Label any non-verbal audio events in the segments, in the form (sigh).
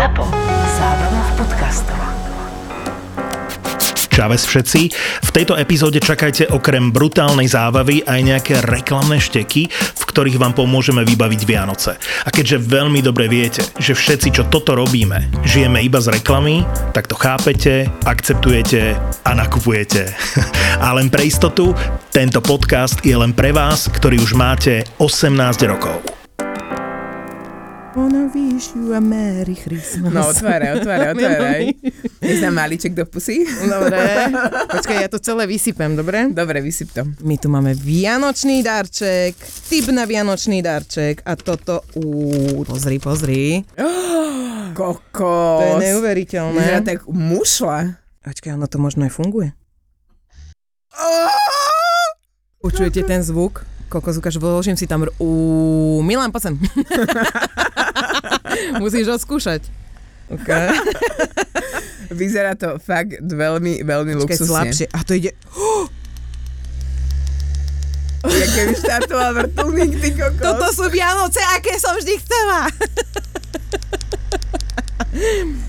ZAPO. Zábrná v podcastov. Čaves všetci. V tejto epizóde čakajte okrem brutálnej zábavy aj nejaké reklamné šteky, v ktorých vám pomôžeme vybaviť Vianoce. A keďže veľmi dobre viete, že všetci, čo toto robíme, žijeme iba z reklamy, tak to chápete, akceptujete a nakupujete. (laughs) A len pre istotu, tento podcast je len pre vás, ktorí už máte 18 rokov. Wanna wish you a Merry Christmas. No, otváraj, otváraj, (laughs) otváraj. Neznám malíček do pusy? Dobre. (laughs) Počkaj, ja to celé vysypem, dobre? Dobre, vysyp to. My tu máme vianočný darček, typ na vianočný darček a toto, ú, pozri, pozri. (gasps) Kokos. To je Vyzerá neuveriteľné. tak mušla. Počkaj, ono to možno aj funguje. Počujete ten zvuk? Kokos, ukáž, vložím si tam... Ú, Milan, poď sem. (laughs) Musíš ho skúšať. Okay. (laughs) Vyzerá to fakt veľmi, veľmi Počkaj, luxusne. slabšie. A to ide... (gasps) Ja keby štartoval vrtulník, ty kokos. Toto sú Vianoce, aké som vždy chcela.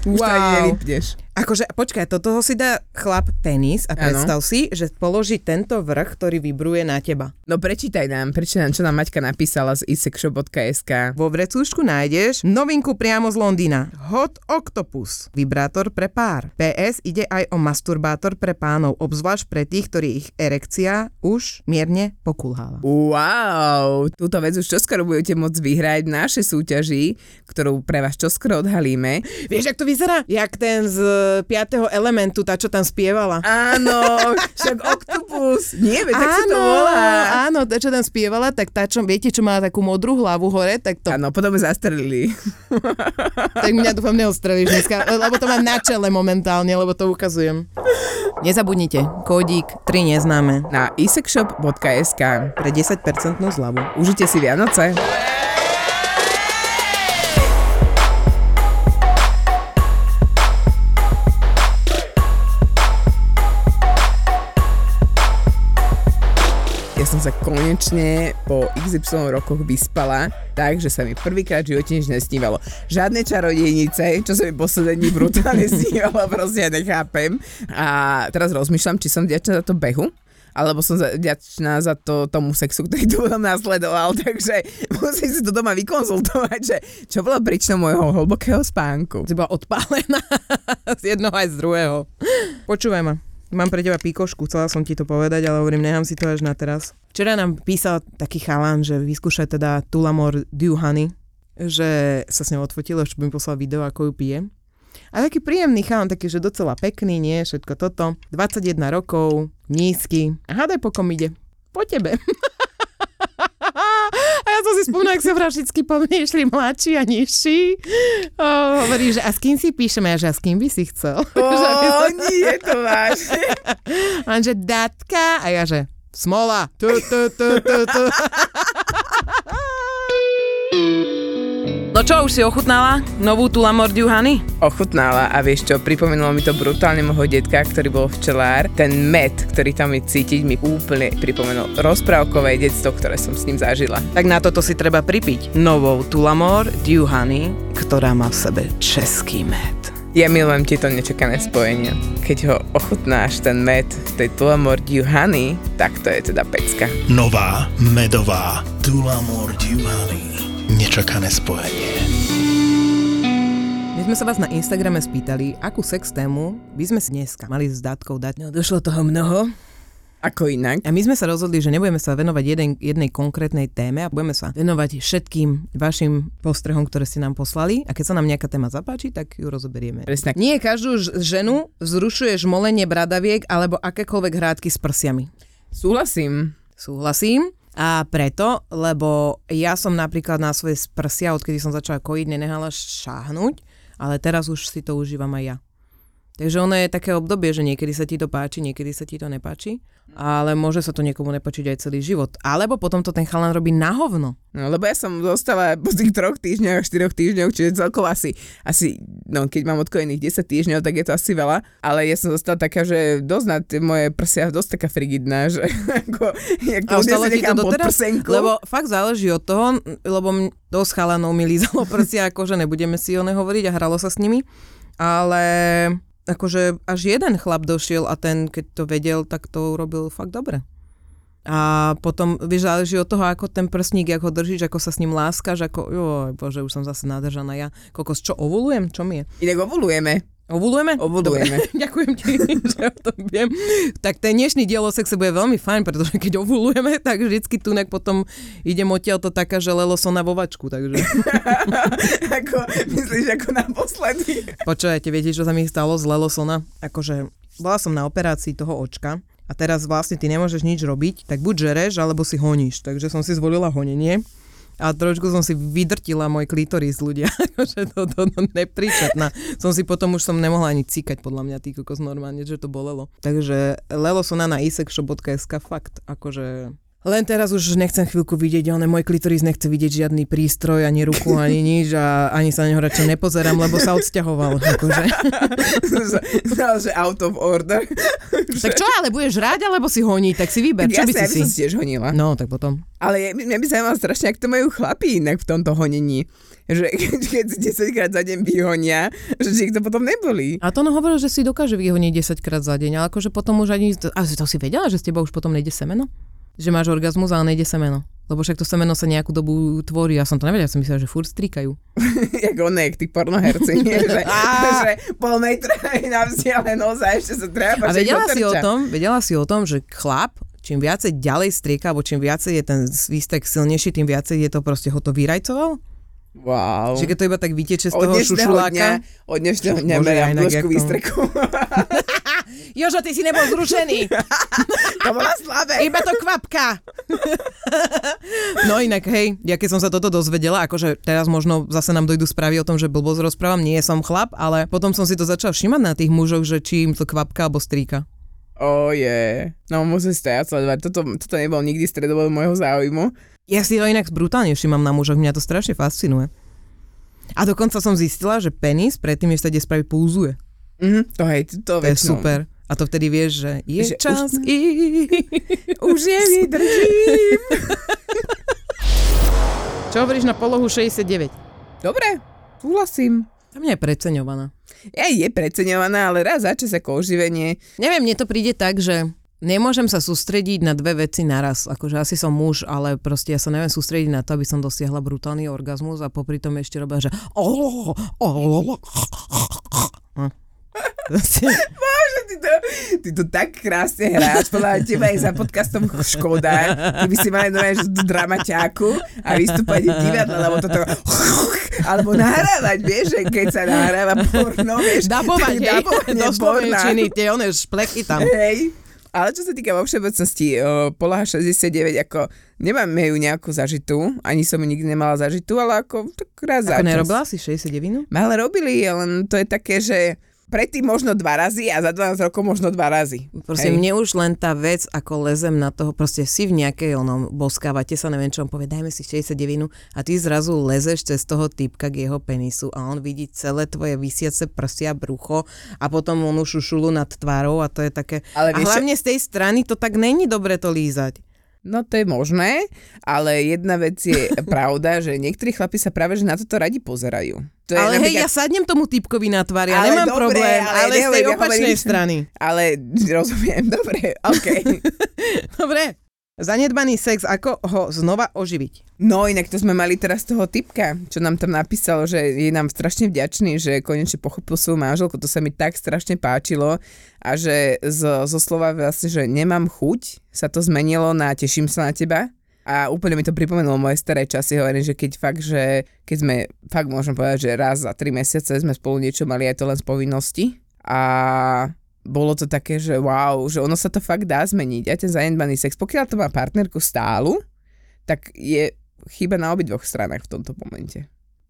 Už to ani nevypneš. Akože, počkaj, do toho si dá chlap penis a predstav si, že položí tento vrch, ktorý vybruje na teba. No prečítaj nám, prečítaj nám, čo nám Maťka napísala z isexshop.sk. Vo vrecúšku nájdeš novinku priamo z Londýna. Hot Octopus. Vibrátor pre pár. PS ide aj o masturbátor pre pánov, obzvlášť pre tých, ktorých erekcia už mierne pokulháva. Wow, túto vec už čoskoro budete môcť vyhrať v našej súťaži, ktorú pre vás čoskoro odhalíme. Vieš, jak to vyzerá? Jak ten z 5. elementu, tá, čo tam spievala. Áno, však Octopus. Nie, veď, tak sa to áno, volá. áno, tá, čo tam spievala, tak tá, čo, viete, čo má takú modrú hlavu hore, tak to, Áno, potom zastrelili. tak mňa dúfam neostrelíš dneska, lebo to mám na čele momentálne, lebo to ukazujem. Nezabudnite, kódik 3 neznáme Na isexshop.sk. pre 10% zľavu. Užite si Vianoce. Ja som sa konečne po XY rokoch vyspala, tak, že sa mi prvýkrát v živote nič nesnívalo. Žiadne čarodejnice, čo sa mi poslední brutálne snívalo, proste nechápem. A teraz rozmýšľam, či som vďačná za to behu, alebo som vďačná za to tomu sexu, ktorý tu potom nasledoval, (laughs) takže musím si to doma vykonzultovať, že čo bolo príčinou môjho hlbokého spánku. Si bola odpálená (laughs) z jednoho aj z druhého. Počúvaj ma. Mám pre teba píkošku, chcela som ti to povedať, ale hovorím, nechám si to až na teraz. Včera nám písal taký chalan, že vyskúšaj teda Tulamor Dew Honey, že sa s ňou odfotilo, ešte mi poslal video, ako ju pije. A taký príjemný chalan, taký, že docela pekný, nie, všetko toto. 21 rokov, nízky. A hádaj, po kom ide. Po tebe. (laughs) A ja som si spomínala, ak sa vrašicky po mne išli mladší a nižší. O, hovorí, že a s kým si píšeme? A že a s kým by si chcel? (laughs) Ó, nie, to vážne. (laughs) On že datka. A ja že smola. Tu, tu, tu, tu, tu. No čo, už si ochutnala novú Tulamor Honey? ochutnala a vieš čo, pripomenulo mi to brutálne môjho detka, ktorý bol včelár. Ten med, ktorý tam je cítiť, mi úplne pripomenul rozprávkové detstvo, ktoré som s ním zažila. Tak na toto si treba pripiť novou Tulamor Dew Honey, ktorá má v sebe český med. Ja milujem tieto nečakané spojenia. Keď ho ochutnáš, ten med tej Tulamor Dew Honey, tak to je teda pecka. Nová, medová, Tulamor Duhany. Nečakané spojenie. My sme sa vás na Instagrame spýtali, akú sex tému by sme si dneska mali s Datkou dať. No, došlo toho mnoho. Ako inak? A my sme sa rozhodli, že nebudeme sa venovať jeden, jednej konkrétnej téme a budeme sa venovať všetkým vašim postrehom, ktoré ste nám poslali. A keď sa nám nejaká téma zapáči, tak ju rozoberieme. Presne. Nie každú ženu vzrušuje žmolenie bradaviek alebo akékoľvek hrádky s prsiami. Súhlasím. Súhlasím. A preto, lebo ja som napríklad na svoje prsia, odkedy som začala kojiť, nenehala šáhnuť, ale teraz už si to užívam aj ja. Takže ono je také obdobie, že niekedy sa ti to páči, niekedy sa ti to nepáči, ale môže sa to niekomu nepáčiť aj celý život. Alebo potom to ten chalan robí na hovno. No, lebo ja som zostala po tých troch týždňoch, štyroch týždňoch, čiže celkovo asi, asi, no keď mám odkojených 10 týždňov, tak je to asi veľa, ale ja som zostala taká, že dosť na tie moje prsia dosť taká frigidná, že (laughs) ako, ako A to nechám pod prsenku. Lebo fakt záleží od toho, lebo dosť chalanov mi lízalo prsia, akože nebudeme si o hovoriť a hralo sa s nimi, ale akože až jeden chlap došiel a ten, keď to vedel, tak to urobil fakt dobre. A potom, vieš, záleží od toho, ako ten prsník, ako ho držíš, ako sa s ním láskáš, ako, joj, bože, už som zase nádržaná ja. Kokos, čo, ovulujem? Čo mi je? Inak ovulujeme. Ovulujeme? Ovulujeme. Dobre, (laughs) ďakujem ti, (laughs) že o tom viem. Tak ten dnešný diel o sexe bude veľmi fajn, pretože keď ovulujeme, tak vždycky tu potom idem odtiaľ to taká, že lelo som na vovačku, takže (laughs) ako, myslíš, ako naposledy? počujete, viete, čo sa mi stalo z lelosona? Akože bola som na operácii toho očka a teraz vlastne ty nemôžeš nič robiť, tak buď žereš, alebo si honíš. Takže som si zvolila honenie a trošku som si vydrtila môj klitoris ľudia, (laughs) akože to, to, to nepríčetná. Som si potom už som nemohla ani cíkať podľa mňa tý kokos normálne, že to bolelo. Takže lelo som na isekshop.sk fakt, akože len teraz už nechcem chvíľku vidieť, ale môj klitoris nechce vidieť žiadny prístroj, ani ruku, (laughs) ani nič a ani sa neho radšej nepozerám, lebo sa odsťahoval. Akože. (laughs) Znal, že out of order. (laughs) Tak čo, ale budeš ráť, alebo si honí, tak si vyber, čo by Jasne, ja by si som si? tiež honila. No, tak potom. Ale je, mňa by zaujímalo strašne, ak to majú chlapí inak v tomto honení. Že keď, keď si 10 krát za deň vyhonia, že či ich to potom nebolí. A to on hovoril, že si dokáže vyhoniť 10 krát za deň, ale akože potom už ani... A to si vedela, že z teba už potom nejde semeno? Že máš orgazmus, ale nejde semeno. Lebo však to semeno sa nejakú dobu tvorí. Ja som to nevedela, ja som myslela, že furt strikajú. (laughs) Jak on, jak tí pornoherci, nie? (laughs) Že, že pol metra je na vzdialenosť a ešte sa treba A vedela si o tom, vedela si o tom, že chlap, čím viacej ďalej strieka, alebo čím viacej je ten svístek silnejší, tým viacej je to proste ho to vyrajcoval? Wow. Že keď to iba tak vyteče z od toho dnešného dňa, šušuláka. od dnešného dňa merám dĺžku to- výstreku. (laughs) Jožo, ty si nebol zrušený. (laughs) to bola slabé. Iba to kvapka. no inak, hej, ja keď som sa toto dozvedela, akože teraz možno zase nám dojdú správy o tom, že blbosť rozprávam, nie som chlap, ale potom som si to začal všimať na tých mužoch, že či im to kvapka alebo stríka. Oh, je. No musím ja sledovať. Toto, toto nebol nikdy stredobod môjho záujmu. Ja si to inak brutálne všímam na mužoch, mňa to strašne fascinuje. A dokonca som zistila, že penis predtým, než sa ide spraviť, púzuje. Mhm, to hej, to, to, je väčšinou. super. A to vtedy vieš, že je Že už- čas i... (laughs) Už nevydržím. (laughs) Čo hovoríš na polohu 69? Dobre, súhlasím. Tam mňa je preceňovaná. Ja je preceňovaná, ale raz za čas ako oživenie. Neviem, mne to príde tak, že nemôžem sa sústrediť na dve veci naraz. Akože asi som muž, ale proste ja sa neviem sústrediť na to, aby som dosiahla brutálny orgazmus a popri tom ešte robila, že (laughs) Bože, ty to, ty to tak krásne hráš, podľa teba je za podcastom škoda, keby si mali normálne že dramaťáku a vystúpať v divadle, lebo toto alebo nahrávať, vieš, že keď sa nahráva porno, vieš, Dabovať, (laughs) hej, dabovanie do tie one šplechy tam. Hej. Ale čo sa týka vo všeobecnosti, o, poloha 69, ako nemáme ju nejakú zažitú, ani som ju nikdy nemala zažitú, ale ako tak raz Ako nerobila si 69? My ale robili, len to je také, že predtým možno dva razy a za 12 rokov možno dva razy. Proste Hej. mne už len tá vec, ako lezem na toho, proste si v nejakej onom boskávate sa, neviem čo on povie, dajme si 69 a ty zrazu lezeš cez toho typka k jeho penisu a on vidí celé tvoje vysiace prsia, brucho a potom on už šušulu nad tvárou a to je také... Ale a vieš čo- hlavne z tej strany to tak není dobre to lízať. No to je možné, ale jedna vec je (laughs) pravda, že niektorí chlapi sa práve že na toto radi pozerajú. To je ale hej, ja sadnem tomu typkovi na tvár, ja Ale nemám dobre, problém, ale ale, z tej ja opačnej hovorím- strany. Ale (laughs) rozumiem, dobre, OK. (laughs) Dobre. Zanedbaný sex, ako ho znova oživiť? No inak to sme mali teraz toho typka, čo nám tam napísal, že je nám strašne vďačný, že konečne pochopil svoju manželku, to sa mi tak strašne páčilo a že zo, zo slova vlastne, že nemám chuť, sa to zmenilo na teším sa na teba. A úplne mi to pripomenulo moje staré časy, hovorím, že keď fakt, že keď sme, fakt môžem povedať, že raz za tri mesiace sme spolu niečo mali aj to len z povinnosti a bolo to také, že wow, že ono sa to fakt dá zmeniť. A ten zanedbaný sex, pokiaľ to má partnerku stálu, tak je chyba na obidvoch stranách v tomto momente.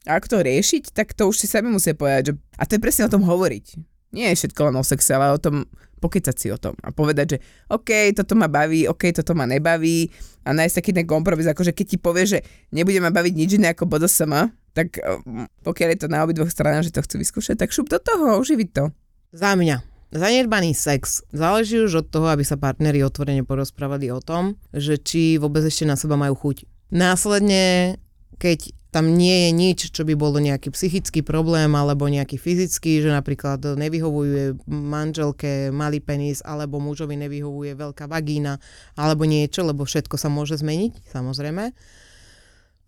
A ak to riešiť, tak to už si sami musia povedať, že... A to je presne o tom hovoriť. Nie je všetko len o sexe, ale o tom pokecať si o tom a povedať, že OK, toto ma baví, OK, toto ma nebaví a nájsť taký ten kompromis, akože keď ti povie, že nebude ma baviť nič iné ako BDSM, tak um, pokiaľ je to na obidvoch stranách, že to chcú vyskúšať, tak šup do toho, uživiť to. Za mňa. Zanedbaný sex záleží už od toho, aby sa partneri otvorene porozprávali o tom, že či vôbec ešte na seba majú chuť. Následne, keď tam nie je nič, čo by bolo nejaký psychický problém alebo nejaký fyzický, že napríklad nevyhovuje manželke malý penis alebo mužovi nevyhovuje veľká vagína alebo niečo, lebo všetko sa môže zmeniť, samozrejme.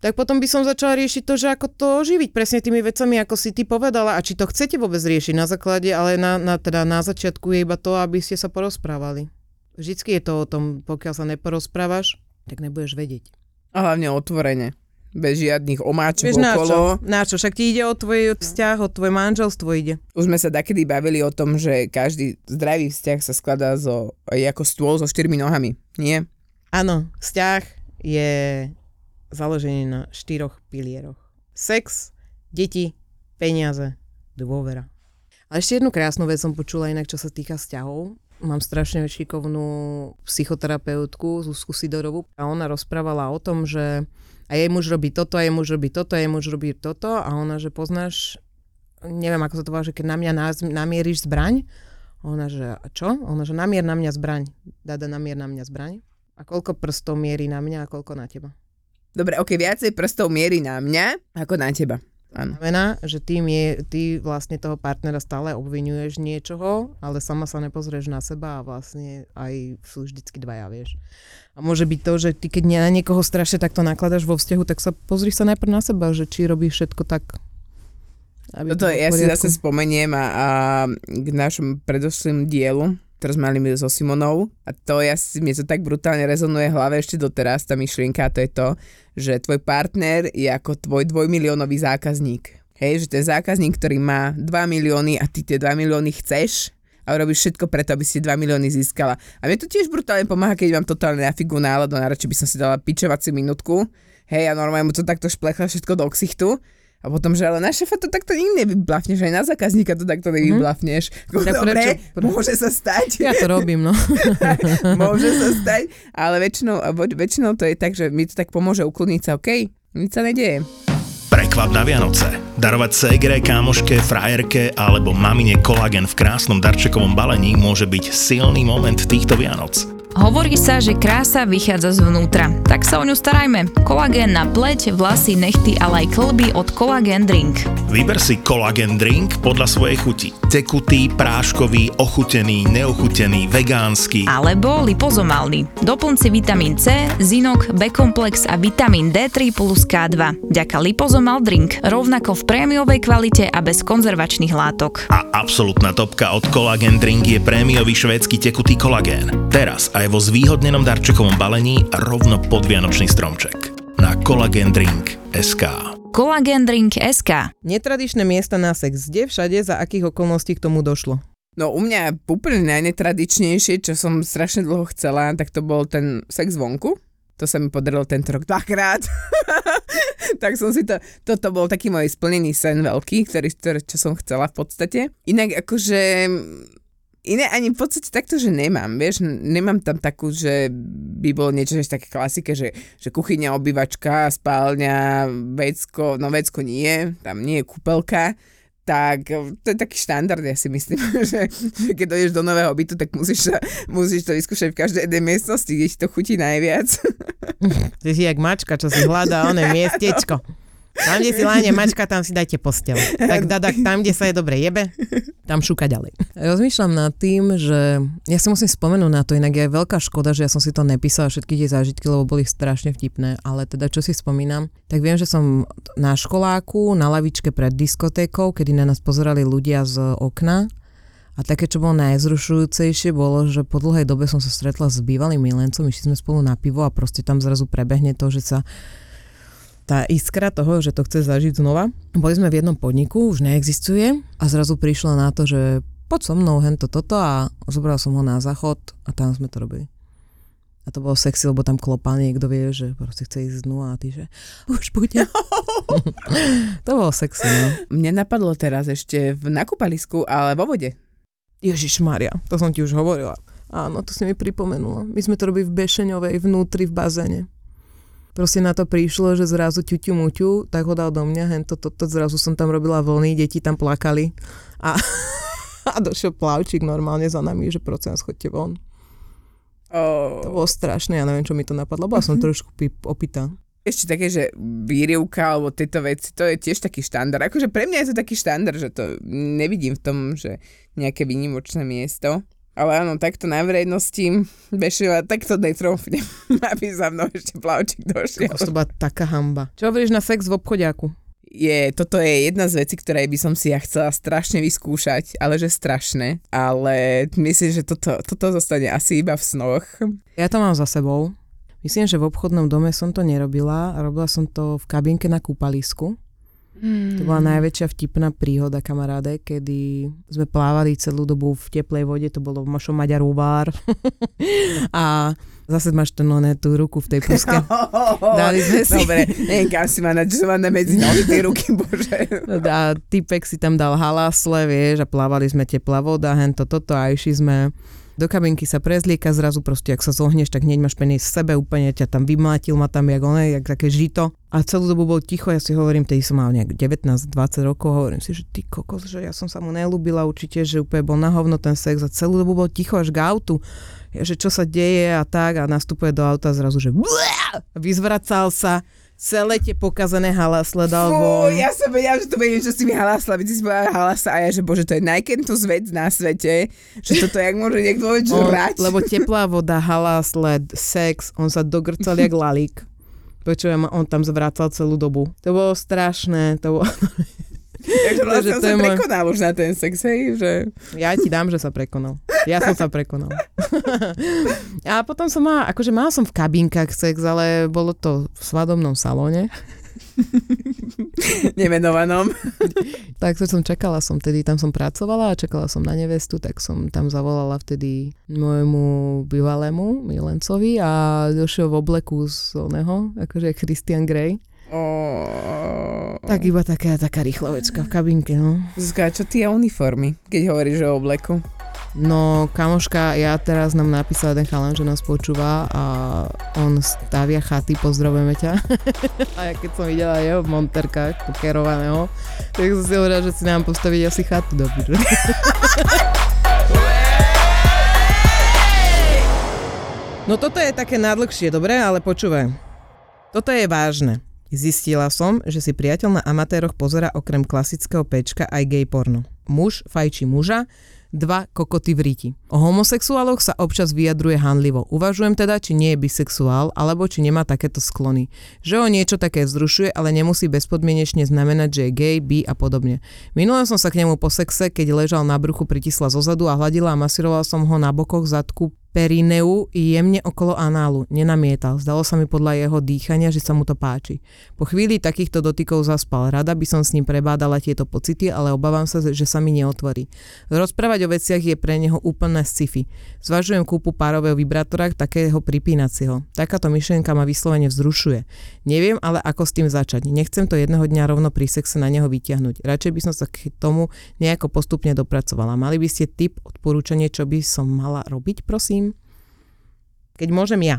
Tak potom by som začala riešiť to, že ako to oživiť presne tými vecami, ako si ty povedala a či to chcete vôbec riešiť na základe, ale na, na, teda na začiatku je iba to, aby ste sa porozprávali. Vždycky je to o tom, pokiaľ sa neporozprávaš, tak nebudeš vedieť. A hlavne otvorene. Bez žiadnych omáčok Vieš na čo? okolo. Na čo? Však ti ide o tvoj vzťah, o tvoje manželstvo ide. Už sme sa takedy bavili o tom, že každý zdravý vzťah sa skladá zo, je ako stôl so štyrmi nohami. Nie? Áno, vzťah je založený na štyroch pilieroch. Sex, deti, peniaze, dôvera. A ešte jednu krásnu vec som počula inak, čo sa týka vzťahov. Mám strašne šikovnú psychoterapeutku Zuzku Sidorovú a ona rozprávala o tom, že a jej muž robí toto, a jej muž robí toto, a jej muž robí toto a ona, že poznáš, neviem ako sa to volá, že keď na mňa namieríš zbraň, ona, že čo? Ona, že namier na mňa zbraň. Dada, namier na mňa zbraň. A koľko prstov mierí na mňa a koľko na teba? Dobre, ok, viacej prstov mierí na mňa ako na teba. Áno. Znamená, že ty, mie, ty vlastne toho partnera stále obvinuješ niečoho, ale sama sa nepozrieš na seba a vlastne aj sú vždycky dvaja, vieš. A môže byť to, že ty keď na niekoho strašne takto nakladaš vo vzťahu, tak sa pozri sa najprv na seba, že či robíš všetko tak, aby Toto ja si zase spomeniem a, a k našom predošlým dielu, sme mali my so Simonou a to ja mne to tak brutálne rezonuje v hlave ešte doteraz, tá myšlienka, to je to, že tvoj partner je ako tvoj dvojmiliónový zákazník. Hej, že ten zákazník, ktorý má 2 milióny a ty tie 2 milióny chceš a robíš všetko preto, aby si 2 milióny získala. A mne to tiež brutálne pomáha, keď mám totálne na figu náladu, najradšej by som si dala pičovaciu minútku, hej, a normálne mu to takto šplechla všetko do ksichtu. A potom, že ale na šefa to takto nikdy nevyblafneš, aj na zákazníka to takto nevyblafneš. Mm. Tak Dobre, prečo? Pre- môže sa stať. Ja to robím, no. (laughs) môže sa stať, ale väčšinou, väčšinou to je tak, že mi to tak pomôže ukludniť sa, OK, nič sa nedeje. Prekvap na Vianoce. Darovať segre, kámoške, frajerke alebo mamine kolagen v krásnom darčekovom balení môže byť silný moment týchto Vianoc. Hovorí sa, že krása vychádza zvnútra, tak sa o ňu starajme. Kolagén na pleť, vlasy, nechty, ale aj klby od Collagen Drink. Vyber si kolagen drink podľa svojej chuti. Tekutý, práškový, ochutený, neochutený, vegánsky. Alebo lipozomálny. Doplnci vitamín C, zinok, B-komplex a vitamín D3 plus K2. Ďaka lipozomal drink, rovnako v prémiovej kvalite a bez konzervačných látok. A absolútna topka od Collagen Drink je prémiový švédsky tekutý kolagén. Teraz aj vo zvýhodnenom darčekovom balení rovno pod Vianočný stromček. Na Collagen Drink SK. Collagen Drink SK. Netradičné miesta na sex. Kde všade, za akých okolností k tomu došlo? No u mňa úplne najnetradičnejšie, čo som strašne dlho chcela, tak to bol ten sex vonku. To sa mi podarilo tento rok dvakrát. (laughs) tak som si to, toto bol taký môj splnený sen veľký, ktorý, ktorý, čo som chcela v podstate. Inak akože Iné ani v podstate takto, že nemám, vieš, nemám tam takú, že by bolo niečo že také klasike, že, že kuchyňa, obývačka, spálňa, vecko, no vecko nie, tam nie je kúpelka, tak to je taký štandard, ja si myslím, (laughs) že, že keď dojdeš do nového bytu, tak musíš, sa, musíš to vyskúšať v každej jednej miestnosti, kde ti to chutí najviac. (laughs) Ty si jak mačka, čo si hľadá oné miestečko. (laughs) Tam, kde si láne mačka, tam si dajte postel. Tak dadak, tam, kde sa je dobre jebe, tam šúka ďalej. Rozmýšľam nad tým, že ja si musím spomenúť na to, inak je veľká škoda, že ja som si to nepísala všetky tie zážitky, lebo boli strašne vtipné, ale teda čo si spomínam, tak viem, že som na školáku, na lavičke pred diskotékou, kedy na nás pozerali ľudia z okna a také, čo bolo najzrušujúcejšie, bolo, že po dlhej dobe som sa stretla s bývalým milencom, išli sme spolu na pivo a proste tam zrazu prebehne to, že sa tá iskra toho, že to chce zažiť znova. Boli sme v jednom podniku, už neexistuje a zrazu prišla na to, že poď so mnou hento toto a zobral som ho na záchod a tam sme to robili. A to bolo sexy, lebo tam klopal niekto vie, že proste chce ísť dnu a ty, že už bude. (laughs) to bolo sexy, no. Mne napadlo teraz ešte v nakúpalisku, ale vo vode. Ježiš Maria, to som ti už hovorila. Áno, to si mi pripomenula. My sme to robili v Bešeňovej, vnútri v bazéne. Proste na to prišlo, že zrazu ťuťu muťu, tak ho dal do mňa, hen to, to, to, zrazu som tam robila vlny, deti tam plakali a, (laughs) a došiel plavčík normálne za nami, že prosím vás, chodte von. Oh. To bolo strašné, ja neviem, čo mi to napadlo, bola som trošku pi- opýta. Ešte také, že výrivka alebo tieto veci, to je tiež taký štandard. Akože pre mňa je to taký štandard, že to nevidím v tom, že nejaké výnimočné miesto. Ale áno, takto na verejnosti bešila, takto netrofnem, (laughs) aby za mnou ešte plavčík došiel. To bola taká hamba. Čo hovoríš na sex v obchodiaku? Je, toto je jedna z vecí, ktoré by som si ja chcela strašne vyskúšať, ale že strašné. Ale myslím, že toto, toto zostane asi iba v snoch. Ja to mám za sebou. Myslím, že v obchodnom dome som to nerobila. Robila som to v kabinke na kúpalisku. To bola najväčšia vtipná príhoda, kamaráde, kedy sme plávali celú dobu v teplej vode, to bolo v Mošom Maďarúvár. (laughs) a zase máš ten, ne, tú ruku v tej puske. (laughs) Dali sme si. Dobre, neviem, si má načasované medzi nohy tie ruky, bože. (laughs) A typek si tam dal halasle, vieš, a plávali sme teplá voda, hento toto a išli sme do kabinky sa prezlieka, zrazu proste, ak sa zohneš, tak hneď máš penis v sebe, úplne ťa tam vymlátil, ma tam jak oné, jak také žito. A celú dobu bol ticho, ja si hovorím, tedy som mal nejak 19-20 rokov, hovorím si, že ty kokos, že ja som sa mu nelúbila určite, že úplne bol na hovno ten sex a celú dobu bol ticho až k autu. Že čo sa deje a tak a nastupuje do auta zrazu, že vyzvracal sa, celé tie pokazané halasle dal von. Ja som vedela, že to bude niečo s tými halasla, ty si povedala halasa a ja, že bože, to je najkentus vec na svete, že toto jak môže niekto vôbec žrať. lebo teplá voda, halasle, sex, on sa dogrcal jak lalík. Počujem, on tam zvracal celú dobu. To bolo strašné, to bolo... (laughs) Takže vlastne to sa prekonal už na ten sex, hej, že... Ja ti dám, že sa prekonal. Ja som sa prekonal. (laughs) A potom som mala, akože mala som v kabinkách sex, ale bolo to v svadobnom salóne. (laughs) nemenovanom. Tak som čakala som tedy, tam som pracovala a čakala som na nevestu, tak som tam zavolala vtedy môjmu bývalému milencovi a došiel v obleku z oného, akože Christian Grey. Oh. Tak iba taká, taká rýchlovečka v kabinke, no. Zuzka, čo a uniformy, keď hovoríš o obleku? No, kamoška, ja teraz nám napísal jeden chalan, že nás počúva a on stavia chaty, pozdravujeme ťa. (laughs) a ja keď som videla jeho v monterkách, pokerovaného, tak som si hovorila, že si nám postaviť asi chatu do. (laughs) No toto je také nadlhšie, dobre, ale počúvaj. Toto je vážne. Zistila som, že si priateľ na amatéroch pozera okrem klasického pečka aj gay porno. Muž fajčí muža, dva kokoty v riti. O homosexuáloch sa občas vyjadruje handlivo. Uvažujem teda, či nie je bisexuál, alebo či nemá takéto sklony. Že ho niečo také vzrušuje, ale nemusí bezpodmienečne znamenať, že je gay, bi a podobne. Minule som sa k nemu po sexe, keď ležal na bruchu, pritisla zozadu a hladila a masirovala som ho na bokoch, zadku, perineu jemne okolo análu. Nenamietal. Zdalo sa mi podľa jeho dýchania, že sa mu to páči. Po chvíli takýchto dotykov zaspal. Rada by som s ním prebádala tieto pocity, ale obávam sa, že sa mi neotvorí. Rozprávať o veciach je pre neho úplné sci-fi. Zvažujem kúpu párového vibrátora, takého pripínacieho. Takáto myšlienka ma vyslovene vzrušuje. Neviem ale ako s tým začať. Nechcem to jedného dňa rovno pri sexe na neho vyťahnuť. Radšej by som sa k tomu nejako postupne dopracovala. Mali by ste tip, odporúčanie, čo by som mala robiť, prosím? Keď môžem ja.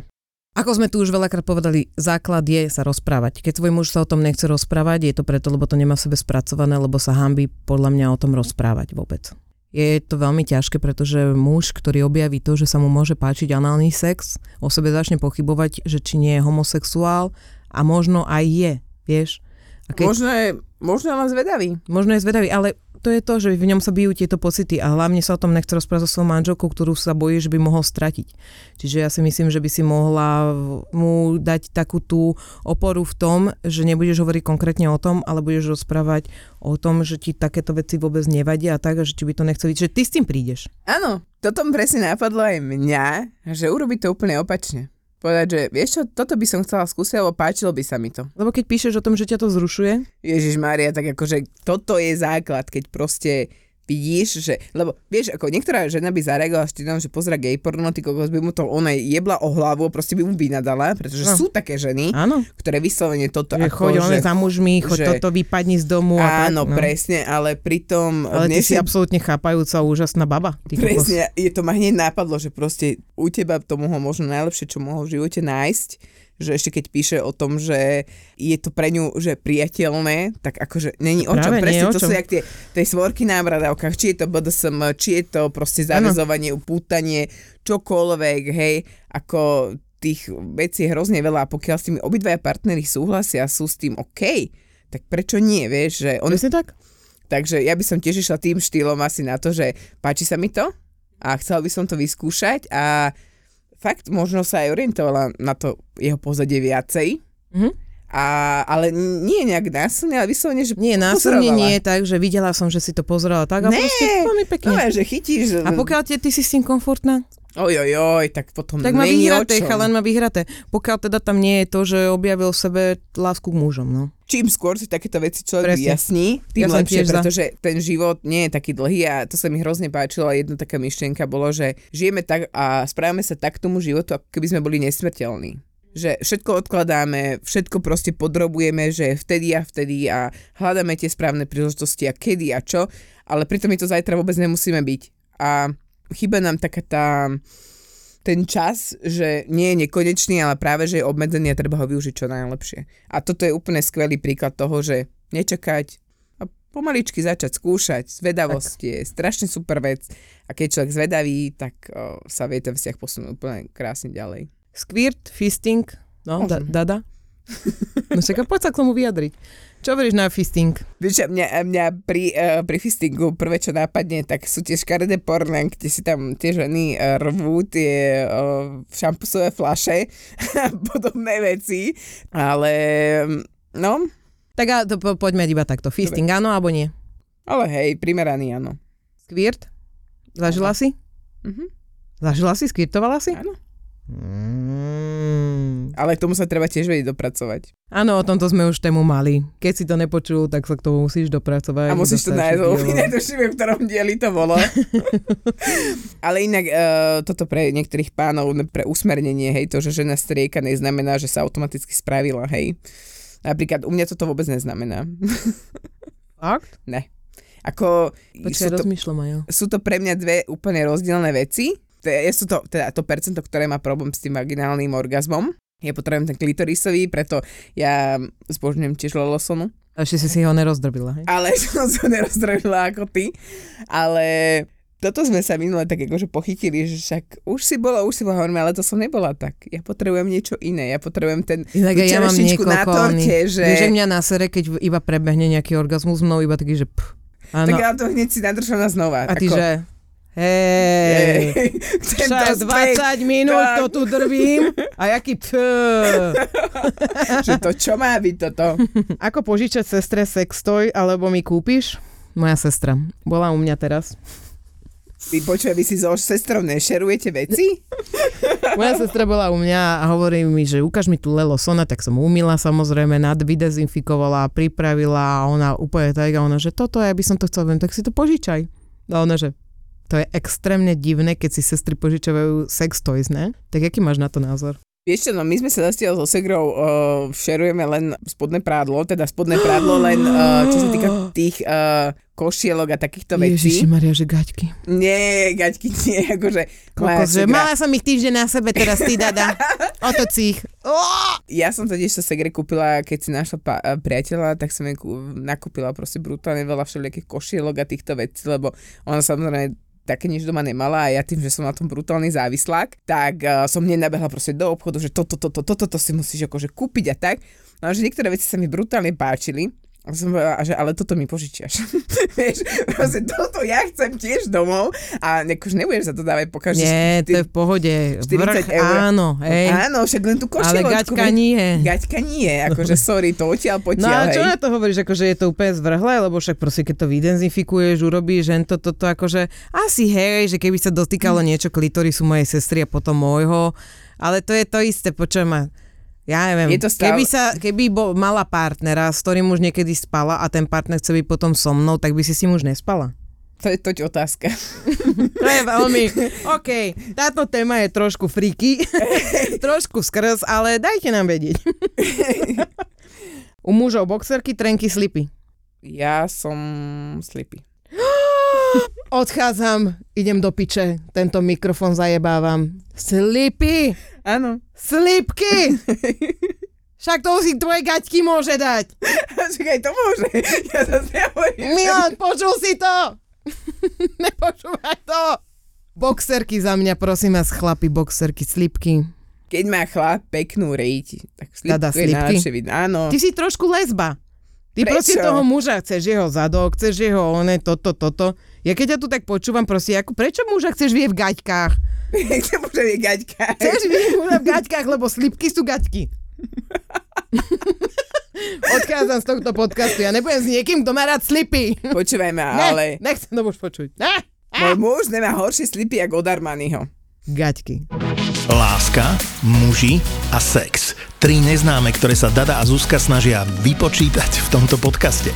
Ako sme tu už veľakrát povedali, základ je sa rozprávať. Keď svoj muž sa o tom nechce rozprávať, je to preto, lebo to nemá v sebe spracované, lebo sa hambí podľa mňa o tom rozprávať vôbec. Je to veľmi ťažké, pretože muž, ktorý objaví to, že sa mu môže páčiť análny sex, o sebe začne pochybovať, že či nie je homosexuál a možno aj je, vieš. A keď, Možno je, možno je len zvedavý. možno je zvedavý, ale to je to, že v ňom sa bijú tieto pocity a hlavne sa o tom nechce rozprávať so svojou manželkou, ktorú sa bojí, že by mohol stratiť. Čiže ja si myslím, že by si mohla mu dať takú tú oporu v tom, že nebudeš hovoriť konkrétne o tom, ale budeš rozprávať o tom, že ti takéto veci vôbec nevadia a tak, a že či by to nechcel vidieť, že ty s tým prídeš. Áno, toto presne napadlo aj mňa, že urobiť to úplne opačne. Povedať, že vieš čo, toto by som chcela skúsiť, lebo páčilo by sa mi to. Lebo keď píšeš o tom, že ťa to zrušuje, Ježiš Mária, tak akože toto je základ, keď proste vidíš, že, lebo vieš, ako niektorá žena by zareagovala štýlom, že pozera gay porno, ty kokos by mu to ona jebla o hlavu, proste by mu vynadala, pretože No. sú také ženy, Áno. ktoré vyslovene toto Že ako, choď že, za mužmi, choď že- toto vypadni z domu. a áno, tak, no. presne, ale pritom Ale ty si absolútne chápajúca, úžasná baba. Ty kokos. Presne, je to ma hneď nápadlo, že proste u teba to mohlo možno najlepšie, čo mohol v živote nájsť, že ešte keď píše o tom, že je to pre ňu že priateľné, tak akože není o čom. Práve nie Presne to sú jak tie, tie svorky na bradavkách, či je to BDSM, či je to proste zavezovanie, upútanie, čokoľvek, hej, ako tých vecí je hrozne veľa. A pokiaľ s tými obidvaja partnery súhlasia, sú s tým OK, tak prečo nie, vieš, že on Presne tak? Takže ja by som tiež išla tým štýlom asi na to, že páči sa mi to a chcela by som to vyskúšať a fakt možno sa aj orientovala na to jeho pozadie viacej. Mhm. A, ale nie nejak násilne, ale vyslovene, že Nie, násilne nie, tak, že videla som, že si to pozerala tak a Ne, proste veľmi pekne. No, že chytíš. A pokiaľ te, ty si s tým komfortná, Oj, tak potom tak má vyhraté, chalan má vyhraté. Pokiaľ teda tam nie je to, že objavil v sebe lásku k mužom, no. Čím skôr si takéto veci človek Presne. vyjasní, tým Ja lepšie, tiež za. pretože ten život nie je taký dlhý a to sa mi hrozne páčilo a jedna taká myšlienka bolo, že žijeme tak a správame sa tak tomu životu, ako keby sme boli nesmrteľní. Že všetko odkladáme, všetko proste podrobujeme, že vtedy a vtedy a hľadáme tie správne príležitosti a kedy a čo, ale pritom my to zajtra vôbec nemusíme byť. A chyba nám taká tá ten čas, že nie je nekonečný, ale práve, že je obmedzený a treba ho využiť čo najlepšie. A toto je úplne skvelý príklad toho, že nečakať a pomaličky začať skúšať. Zvedavosť je strašne super vec a keď človek zvedavý, tak o, sa vie ten vzťah posunúť úplne krásne ďalej. Squirt, fisting, no, da, Môžem. dada. No však poď sa k tomu vyjadriť. Čo veríš na fisting? Vieš, mňa, mňa pri, uh, pri fistingu prvé, čo nápadne, tak sú tie škaredé porná, kde si tam tie ženy uh, rvú tie uh, šampusové flaše (laughs) a podobné veci, ale no, Tak a to, po, poďme iba takto. Fisting, áno alebo nie? ale hej, primeraný áno. Squirt? Zažila si? Mhm. Zažila si? Skvirtovala si? Áno. Mm. Ale k tomu sa treba tiež vedieť dopracovať. Áno, o tomto sme už tému mali. Keď si to nepočul, tak sa k tomu musíš dopracovať. A musíš to nájsť, lebo dielo. (laughs) netuším, v ktorom dieli to bolo. (laughs) Ale inak uh, toto pre niektorých pánov, pre usmernenie, hej, to, že žena strieka, neznamená, že sa automaticky spravila, hej. Napríklad u mňa toto vôbec neznamená. (laughs) Fakt? ne. Ako, Počkaj, sú to, rozmýšľam aj. sú to pre mňa dve úplne rozdielne veci. Je, sú to, teda to percento, ktoré má problém s tým vaginálnym orgazmom. Ja potrebujem ten klitorisový, preto ja zbožňujem tiež lolosonu. Ešte si si ho nerozdrobila, hej? ale (laughs) som sa nerozdrojila ako ty. Ale toto sme sa minule tak akože pochytili, že však už si bola, už si bola, hovoríme, ale to som nebola tak. Ja potrebujem niečo iné, ja potrebujem ten aj ja mám na torte, že... Vieš, mňa na sere, keď iba prebehne nejaký orgazmus mnou, iba taký, že pff. Áno. Tak ja to hneď si nadržaná znova. A ty, ako, že hej, (laughs) to však späť, 20 minút to tu drvím a jaký pf. (laughs) že to čo má byť toto? (laughs) Ako požičať sestre sextoj, alebo mi kúpiš? Moja sestra. Bola u mňa teraz. Vy počuje, vy si so sestrou nešerujete veci? Moja sestra bola u mňa a hovorí mi, že ukáž mi tu Lelo Sona, tak som umila samozrejme, nad vydezinfikovala, pripravila a ona úplne tak a ona, že toto ja by som to chcela, viem, tak si to požičaj. A ona, že to je extrémne divné, keď si sestry požičavajú sex toys, ne? Tak aký máš na to názor? Vieš čo, no my sme sa zatiaľ so Segrou uh, šerujeme len spodné prádlo, teda spodné prádlo len uh, čo sa týka tých uh, košielok a takýchto vecí. Ježiši Maria, že gaťky. Nie, gaťky nie, akože Kokos, že mala som ich týždeň na sebe, teraz ty dada. (laughs) Otoč ich. Oh! Ja som totiž sa Segre kúpila, keď si našla pa- priateľa, tak som jej kú- nakúpila proste brutálne veľa všelijakých košielok a týchto vecí, lebo ona samozrejme také nič doma nemala a ja tým, že som na tom brutálny závislák, tak uh, som hneď nabehla proste do obchodu, že toto, toto, toto, toto si musíš akože kúpiť a tak. No že niektoré veci sa mi brutálne páčili, a som povedala, že ale toto mi požičiaš. (laughs) Vieš, proste toto ja chcem tiež domov a akože nebudeš za to dávať pokaždé. Nie, to je v pohode. 40 Vrch, eur. áno, hej. Áno, však len tú Ale košieločku. gaťka nie. Gaťka nie, akože sorry, to odtiaľ No potiaľ, a čo hej. na to hovoríš, akože je to úplne zvrhlé, lebo však proste keď to vydenzifikuješ, urobíš, že to, toto, akože asi hej, že keby sa dotýkalo niečo klitorisu mojej sestry a potom môjho, ale to je to isté, počujem ma. Ja neviem, Je to stále- keby, sa, keby bo, mala partnera, s ktorým už niekedy spala a ten partner chce byť potom so mnou, tak by si s ním už nespala. To je toť otázka. (laughs) To je veľmi... OK, táto téma je trošku friky, (laughs) trošku skrz, ale dajte nám vedieť. (laughs) U mužov boxerky, trenky, slipy. Ja som slipy. Odchádzam, idem do piče, tento mikrofón zajebávam. Slipy, Áno. slipky! (laughs) Však to si tvoje gaťky môže dať. (laughs) Čakaj, to môže. Ja zase nehovorím. Milan, počul si to? (laughs) Nepočúvaj to. Boxerky za mňa, prosím vás, chlapi, boxerky, slipky. Keď má chlap peknú rejť, tak Dada slipku je slipky? Áno. Ty si trošku lesba. Ty Prečo? proste toho muža chceš jeho zadok, chceš jeho one, toto, toto. Ja keď ťa tu tak počúvam, proste, ako, prečo muža chceš vie v gaťkách? Chcem môže je gaťka. Chceš vie muža v gaťkách, lebo slipky sú gaťky. Odchádzam z tohto podcastu. Ja nebudem s niekým, kto má rád slipy. Počúvaj ma, Ne, ale nechcem to už počuť. Ne, môj muž nemá horšie slipy, ako od Armaniho. gaťky. Láska, muži a sex. Tri neznáme, ktoré sa Dada a Zuzka snažia vypočítať v tomto podcaste.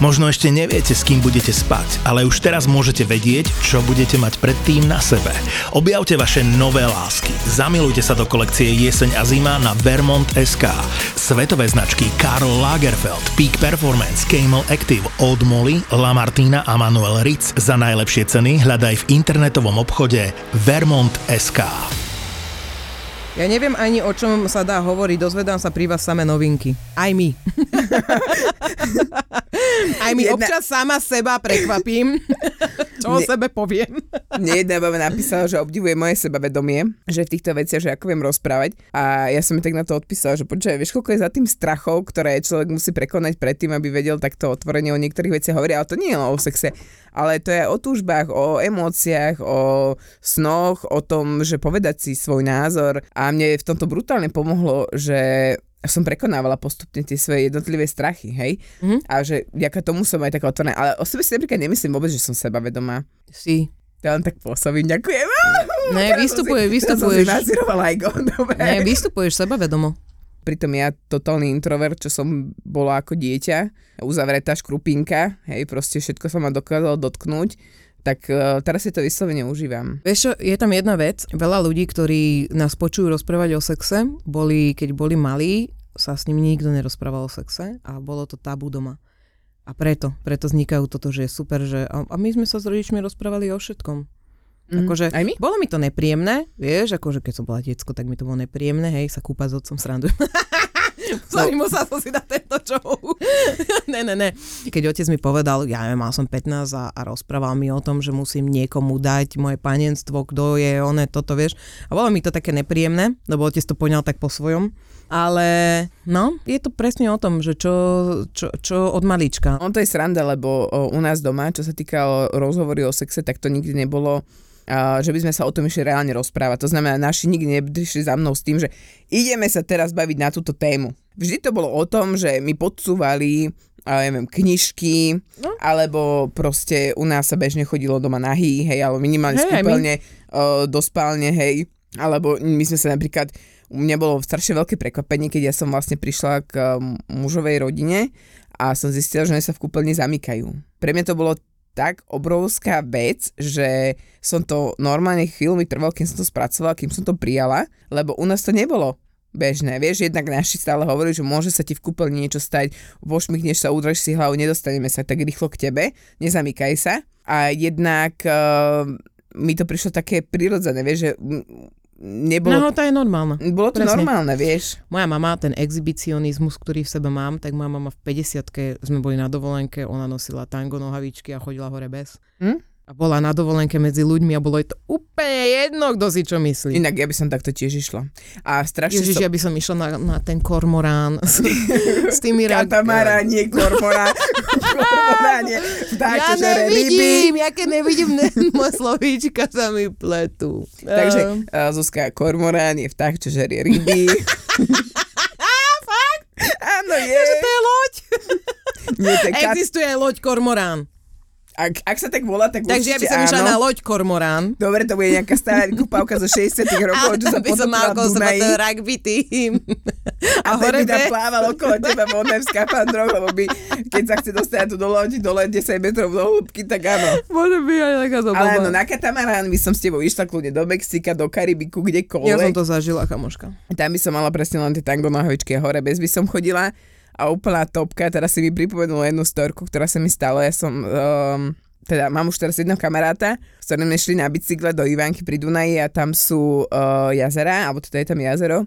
Možno ešte neviete, s kým budete spať, ale už teraz môžete vedieť, čo budete mať predtým na sebe. Objavte vaše nové lásky. Zamilujte sa do kolekcie Jeseň a zima na Vermont SK. Svetové značky Karl Lagerfeld, Peak Performance, Camel Active, Old Molly, La Martina a Manuel Ritz. Za najlepšie ceny hľadaj v internetovom obchode Vermont SK. Ja neviem ani o čom sa dá hovoriť, dozvedám sa pri vás samé novinky. Aj my. (laughs) Aj my Jedna- občas sama seba prekvapím, (laughs) čo o Ne- sebe poviem. Mne jedna baba napísala, že obdivuje moje sebavedomie, že v týchto veciach, že ako viem rozprávať. A ja som mi tak na to odpísala, že počkaj, vieš, koľko je za tým strachov, ktoré človek musí prekonať predtým, aby vedel takto otvorene o niektorých veciach hovoriť. Ale to nie je o sexe, ale to je o túžbách, o emóciách, o snoch, o tom, že povedať si svoj názor. A mne v tomto brutálne pomohlo, že som prekonávala postupne tie svoje jednotlivé strachy, hej? Mhm. A že vďaka tomu som aj taká otvorená. Ale o sebe si napríklad nemyslím vôbec, že som sebavedomá. Si. Ja len tak pôsobím, ďakujem. Ne, (laughs) vystupuje, Teraz som vystupuješ. si aj dobre. Ne, vystupuješ sebavedomo. Pritom ja totálny introvert, čo som bola ako dieťa, uzavretá škrupinka, hej, proste všetko sa ma dokázalo dotknúť, tak uh, teraz si to vyslovene užívam. Vieš je tam jedna vec. Veľa ľudí, ktorí nás počujú rozprávať o sexe, boli, keď boli malí, sa s nimi nikto nerozprával o sexe a bolo to tabu doma. A preto, preto vznikajú toto, že je super, že a, a my sme sa s rodičmi rozprávali o všetkom. Mhm. Akože, Aj my? bolo mi to nepríjemné, vieš, akože keď som bola diecko, tak mi to bolo nepríjemné, hej, sa kúpať s otcom srandujem. Sorry, (laughs) musela som si dať tento show. (laughs) ne, ne, ne. Keď otec mi povedal, ja neviem, mal som 15 a, a rozprával mi o tom, že musím niekomu dať moje panenstvo, kto je, one, toto, vieš. A bolo mi to také nepríjemné, lebo otec to poňal tak po svojom. Ale no, je to presne o tom, že čo, čo, čo od malička. On to je sranda, lebo o, u nás doma, čo sa týka rozhovory o sexe, tak to nikdy nebolo že by sme sa o tom išli reálne rozprávať. To znamená, naši nikdy neprišli za mnou s tým, že ideme sa teraz baviť na túto tému. Vždy to bolo o tom, že mi podsúvali ja neviem, knižky, No. alebo proste u nás sa bežne chodilo doma nahý, hej, alebo minimálne hej, aj my. skúpeľne uh, do spálne, hej, alebo my sme sa napríklad, u mňa bolo strašne veľké prekvapenie, keď ja som vlastne prišla k mužovej rodine a som zistila, že oni sa v kúpeľni zamykajú. Pre mňa to bolo tak obrovská vec, že som to normálne chvíľu mi kým som to spracovala, kým som to prijala, lebo u nás to nebolo bežné. Vieš, jednak naši stále hovorí, že môže sa ti v kúpeľni niečo stať, vošmikneš sa, udraž si hlavu, nedostaneme sa tak rýchlo k tebe, nezamykaj sa. A jednak uh, mi to prišlo také prirodzené, vieš, že nebolo... No, to je normálne. bolo to presne. normálne, vieš. Moja mama, ten exhibicionizmus, ktorý v sebe mám, tak moja mama v 50 sme boli na dovolenke, ona nosila tango nohavičky a chodila hore bez. Hm? A bola na dovolenke medzi ľuďmi a bolo jej to úplne jedno, kto si čo myslí. Inak ja by som takto tiež išla. A strašne Ježiš, som... ja by som išla na, na ten kormorán s, s tými rak- Katamarán, nie kormorán. (laughs) kormorán je vták, Ja ryby. nevidím, ja keď nevidím, ne, moje slovíčka sa mi pletú. Takže uh, Zuzka, kormorán je vták, čo žerie ryby. (laughs) Áno, je. to je loď. Nie, je kat... Existuje loď kormorán. Ak, ak sa tak volá, tak Takže ja by určite som išla áno. na loď kormorán. Dobre, to bude nejaká stará vykúpavka zo 60 (laughs) rokov, čo sa by som mal ten rugby tým. (laughs) A, A a hore by tam plával okolo teba vodné v skafandroch, lebo by, keď sa chce dostať na tú dole, dole 10 metrov do hĺbky, tak áno. Môže byť aj taká Ale zabava. áno, na katamarán by som s tebou išla kľudne do Mexika, do Karibiku, kdekoľvek. Ja som to zažila, kamoška. Tam by som mala presne len tie tango nohavičky a hore bez by som chodila. A úplná topka, teraz si mi pripomenula jednu storku, ktorá sa mi stala. Ja som, um, teda mám už teraz jedného kamaráta, s ktorým sme šli na bicykle do Ivánky pri Dunaji a tam sú uh, jazera, alebo teda je tam jazero,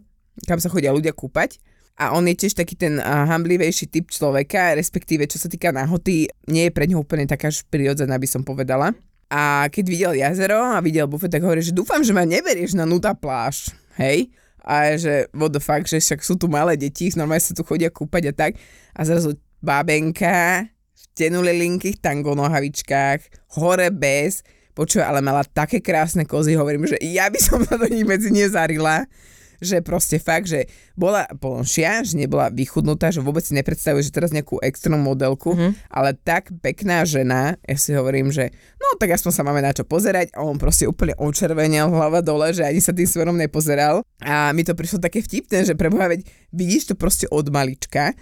kam sa chodia ľudia kúpať. A on je tiež taký ten uh, hamblivejší typ človeka, respektíve čo sa týka nahoty, nie je pre neho úplne taká až prirodzená, by som povedala. A keď videl jazero a videl bufet, tak hovorí, že dúfam, že ma neberieš na nuda pláž. Hej? A že what the fuck, že však sú tu malé deti, normálne sa tu chodia kúpať a tak. A zrazu bábenka v tenulilinkých tango nohavičkách, hore bez, počuj, ale mala také krásne kozy, hovorím, že ja by som sa do nich medzi nezarila že proste fakt, že bola plnšia, že nebola vychudnutá, že vôbec si nepredstavuje, že teraz nejakú extrémnu modelku, mm-hmm. ale tak pekná žena, ja si hovorím, že no tak aspoň sa máme na čo pozerať a on proste úplne očervenil hlava dole, že ani sa tým smerom nepozeral a mi to prišlo také vtipné, že preboha, veď vidíš to proste od malička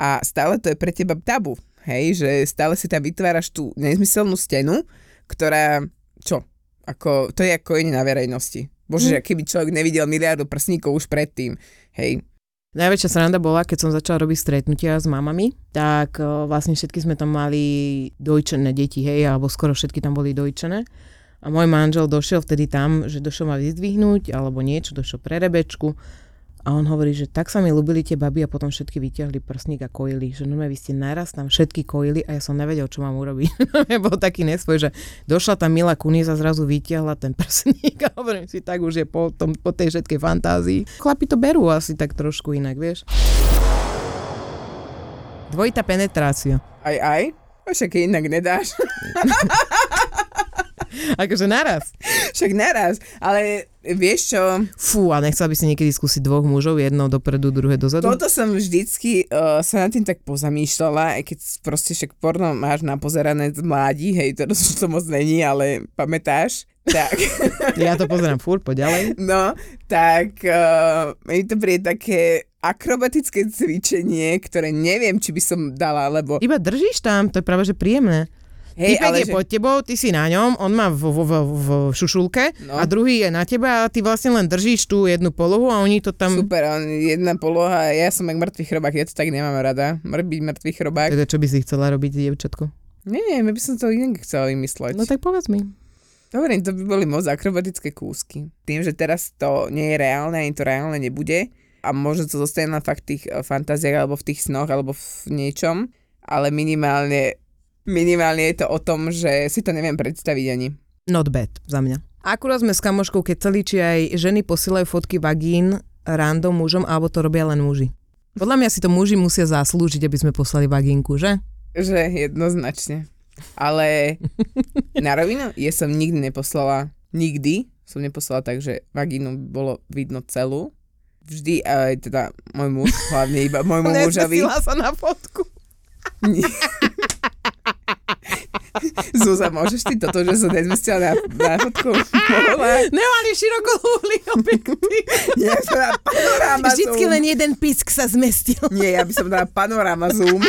a stále to je pre teba tabu, hej, že stále si tam vytváraš tú nezmyselnú stenu, ktorá, čo, ako, to je ako iné na verejnosti. Bože, mm. keby človek nevidel miliardu prsníkov už predtým, hej. Najväčšia sranda bola, keď som začala robiť stretnutia s mamami, tak uh, vlastne všetky sme tam mali dojčené deti, hej, alebo skoro všetky tam boli dojčené. A môj manžel došiel vtedy tam, že došiel ma vyzdvihnúť, alebo niečo, došiel pre Rebečku. A on hovorí, že tak sa mi ľúbili tie baby a potom všetky vyťahli prsník a kojili. Že no vy ste naraz tam všetky kojili a ja som nevedel, čo mám urobiť. (laughs) Bol taký nesvoj, že došla tam Mila Kunis a zrazu vyťahla ten prsník a (laughs) hovorím si, tak už je po, tom, po tej všetkej fantázii. Chlapi to berú asi tak trošku inak, vieš. Dvojitá penetrácia. Aj, aj. A Však inak nedáš. (laughs) (laughs) Akože naraz. Však naraz. Ale vieš čo, Fú, a nechcela by si niekedy skúsiť dvoch mužov, jedno dopredu, druhé dozadu? toto som vždycky uh, sa nad tým tak pozamýšľala, aj keď proste však porno máš napozerané z mladí, hej, to (laughs) to moc není, ale pamätáš? Tak. (laughs) Ja to pozerám furt, poďalej. No, tak uh, mi to príde také akrobatické cvičenie, ktoré neviem, či by som dala, lebo Iba držíš tam, to je práve že príjemné. Hej, ale je že, pod tebou, ty si na ňom, on má v, v, v, v šušulke No. a druhý je na teba a ty vlastne len držíš tú jednu polohu a oni to tam... super, on, jedna poloha, ja som jak mŕtvý chrobák, ja to tak nemám rada, byť mŕtvý chrobák. Teda čo by si chcela robiť, dievčatko? Nie, nie, my by som to inak chcela vymysleť. No tak povedz mi. Dobre, to by boli moc akrobatické kúsky. Tým, že teraz to nie je reálne, ani to reálne nebude a možno to zostane na fakt tých eh, fantáziách alebo v tých snoch alebo v niečom, ale minimálne, minimálne je to o tom, že si to neviem predstaviť ani. Not bad za mňa. Akurát sme s kamoškou, keď celý či aj ženy posielajú fotky vagín random mužom, alebo to robia len muži. Podľa mňa si to muži musia zaslúžiť, aby sme poslali vagínku, že? Že jednoznačne. Ale (laughs) na rovinu, ja som nikdy neposlala, nikdy som neposlala tak, že vagínu bolo vidno celú. Vždy, aj teda môj muž, hlavne iba môjmu (laughs) mužovi. Sa na fotku. Zúza, môžeš ty toto, že som nezmestila na, na fotku? Nemali širokolúhly objektív. Nie, som dala panoráma Vždycky zoom. len jeden pisk sa zmestil. Nie, ja by som dala panoráma zoom.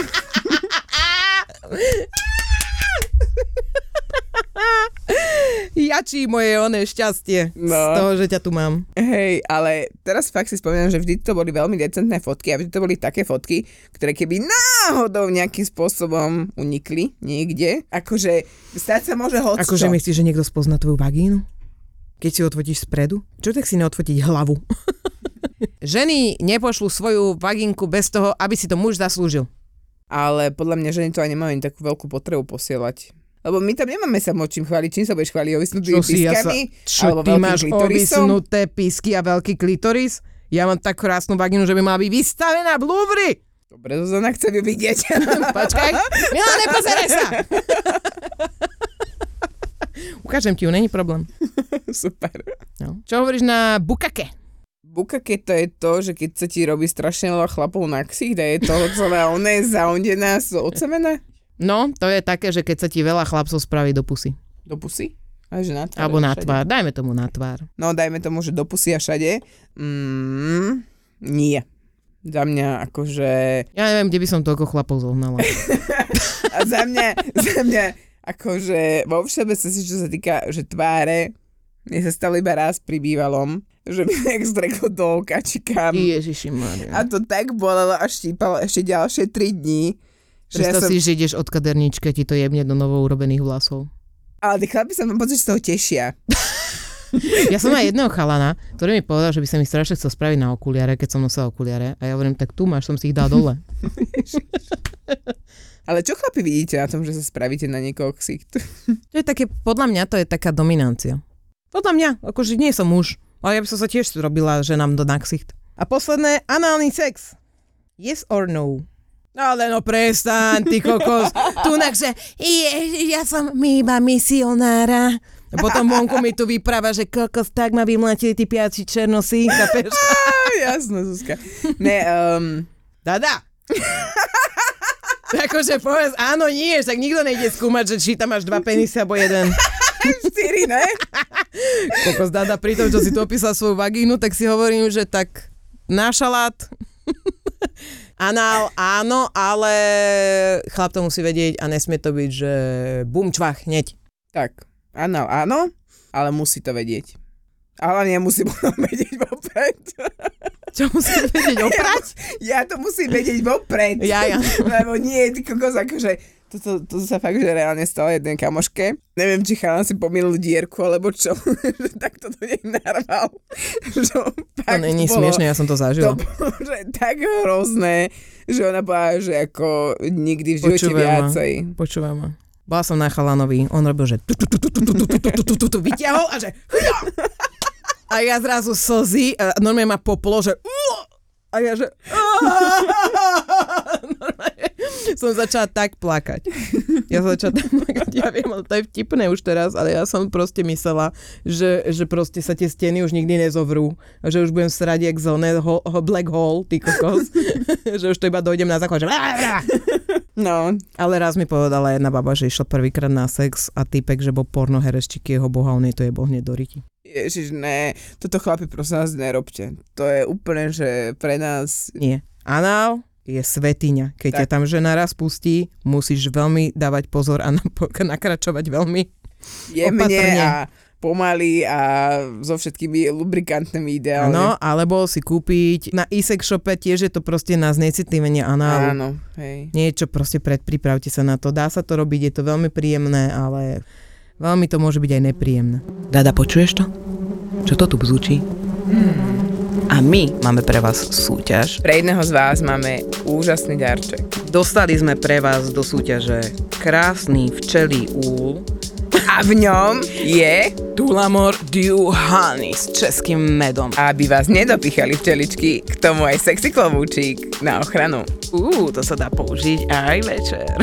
Jačí moje oné šťastie No. z toho, že ťa tu mám. Hej, ale teraz fakt si spomínam, že vždy to boli veľmi decentné fotky a vždy to boli také fotky, ktoré keby náhodou nejakým spôsobom unikli niekde, akože stať sa môže hoď Akože myslíš, že niekto spozna tvoju vagínu? Keď si ju odfotíš spredu? Čo tak si neodfotiť hlavu? (laughs) Ženy nepošlú svoju vagínku bez toho, aby si to muž zaslúžil. Ale podľa mňa ženy to aj nemajú ani takú veľkú potrebu posielať. Lebo my tam nemáme sa moc čím chváliť. Čím sa budeš chváliť? Ovisnutými Čo si ja sa... Čo alebo ty máš klitorisom? ovisnuté pisky a veľký klitoris? Ja mám tak krásnu vagínu, že by mala byť vystavená v Louvre. Dobre, Zuzana, chcem ju vidieť. (laughs) Počkaj. Milá, nepozeraj sa. (laughs) Ukážem ti ju, není problém. Super. No. Čo hovoríš na bukake? Bukake to je to, že keď sa ti robí strašne veľa chlapov na ksich, da je to celé oné zaondená z od semena? No, to je také, že keď sa ti veľa chlapcov spraví do pusy. Do pusy? A že na tvár, Alebo na všade. tvár. Dajme tomu na tvár. No, dajme tomu, že do pusy a všade. Mm, nie. Za mňa akože... Ja neviem, kde by som toľko chlapov zohnala. (laughs) (laughs) A za mňa, za mňa akože vo všeobecnosti, čo sa týka, že tváre, mne sa stalo iba raz pri bývalom, že mi nejak zdreklo do oka, či kam. Ježiši Maria. A to tak bolelo a štípalo ešte ďalšie 3 dní. Že ja Predstav som, si, že ideš od kaderníčka, ti to jebne do novo urobených vlasov. ale tí chlapi sa mám pocit, že z toho tešia. (laughs) Ja som aj jedného chalana, ktorý mi povedal, že by sa mi strašne chcel spraviť na okuliare, keď som nosila okuliare. A ja hovorím, tak tu máš, som si ich dal dole. (laughs) Ale čo chlapi vidíte na tom, že sa spravíte na niekoho ksicht? To je také, podľa mňa to je taká dominancia. Podľa mňa, akože nie som muž, ale ja by som sa tiež robila, že nám do naksicht. A posledné, análny sex. Yes or no? Ale no prestaň, ty kokos. (laughs) Tunak, že je, ja som mi iba misionára. Potom vonku mi tu vypráva, že kokos, tak ma vymlatili tí piaci černosí, chápeš? (laughs) Jasno, Zuzka. Ne, um, Dada. (laughs) akože povedz, áno, nie, tak nikto nejde skúmať, že či tam máš dva penisy alebo jeden. (laughs) štyri, ne? Kokos Dada, pri tom, čo si tu opísal svoju vagínu, tak si hovorím, že tak na šalát. Anál, áno, ale chlap to musí vedieť a nesmie to byť, že bum čvach, hneď. Tak, áno, áno, ale musí to vedieť. Ale nemusí (laughs) potom vedieť vopred. (laughs) Čo musí vedieť oprať? Ja to musím vedieť vopred. Ja, ja. (laughs) Lebo nie, ty kokos, akože toto, toto sa fakt, že reálne stalo jednej kamoške. Neviem, či chalán si pomýlil dierku, alebo čo. že takto to nej narval. že To není bolo- smiešne, ja som to To zažila. bolo, že tak hrozné, že ona bola, že ako nikdy v živote Počúvaj ma. viacej. Počúvaj ma. Bola som na chalanovi, on robil, že vyťahol a že a ja zrazu slzy, normálne ma poplo, že a ja že som začala tak plakať. Ja som začala tak plakať. Ja viem, ale to je vtipné už teraz, ale ja som proste myslela, že, že proste sa tie steny už nikdy nezovrú. Že už budem srať jak zelené ho, ho black hole, ty kokos. že už to iba dojdem na záchod, že No, ale raz mi povedala jedna baba, že išla prvýkrát na sex a typek, že bol pornohereščík jeho boha, on jej to je boh hneď do ryti. ježiš, ne, toto chlapi prosím vás nerobte. To je úplne, že pre nás Nie. Anál je svetiňa. Keď Tak. ťa tam žena raz pustí, musíš veľmi dávať pozor a (laughs) nakračovať veľmi. jemne Opatrne. a pomaly a so všetkými lubrikantnými ideálne. Áno, alebo si kúpiť na e-sex shope tiež je to proste na znecitlivenie análu. Áno, hej. Niečo proste predpripravte sa na to. Dá sa to robiť, je to veľmi príjemné, ale veľmi to môže byť aj nepríjemné. Dada, počuješ to? Čo to tu bzúči? A my máme pre vás súťaž. Pre jedného z vás máme úžasný darček. Dostali sme pre vás do súťaže krásny včelí úl A v ňom je, Tulamor Dew Honey s českým medom. aby vás nedopichali včeličky, k tomu aj sexy klobúčik na ochranu. Uú, to sa dá použiť aj večer. (laughs)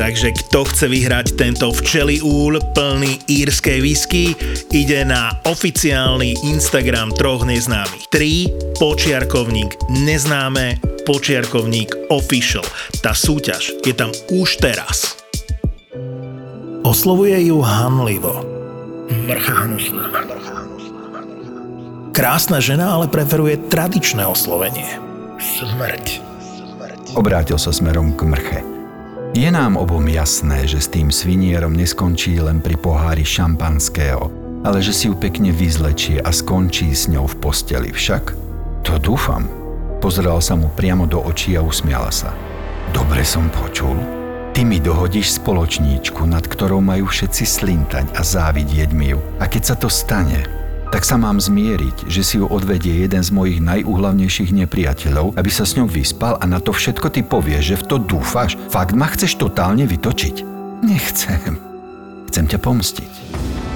Takže kto chce vyhrať tento včelí úl plný írskej whisky, ide na oficiálny Instagram troch neznámych. 3, počiarkovník neznáme, počiarkovník official. Tá súťaž je tam už teraz. Oslovuje ju hanlivo. Mrcha hnusná. Krásna žena ale preferuje tradičné oslovenie. Smrť. Obrátil sa smerom k mrche. Je nám obom jasné, že s tým svinierom neskončí len pri pohári šampanského, ale že si ju pekne vyzlečie a skončí s ňou v posteli. Však? To dúfam. Pozrela sa mu priamo do očí a usmiala sa. Dobre som počul. Ty mi dohodíš spoločníčku, nad ktorou majú všetci slintať a závidieť mi ju. A keď sa to stane, tak sa mám zmieriť, že si ju odvedie jeden z mojich najúhlavnejších nepriateľov, aby sa s ňou vyspal a na to všetko ty povieš, že v to dúfaš. Fakt ma chceš totálne vytočiť? Nechcem. Chcem ťa pomstiť.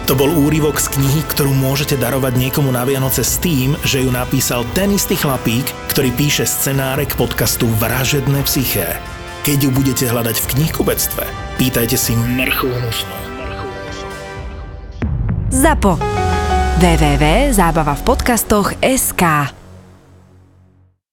To bol úryvok z knihy, ktorú môžete darovať niekomu na Vianoce s tým, že ju napísal ten istý chlapík, ktorý píše scenáre k podcastu Vražedné psyché. Keď ju budete hľadať v knihkubectve, pýtajte si mrchu hnusnú. ZAPO. www.zábava v podcastoch SK.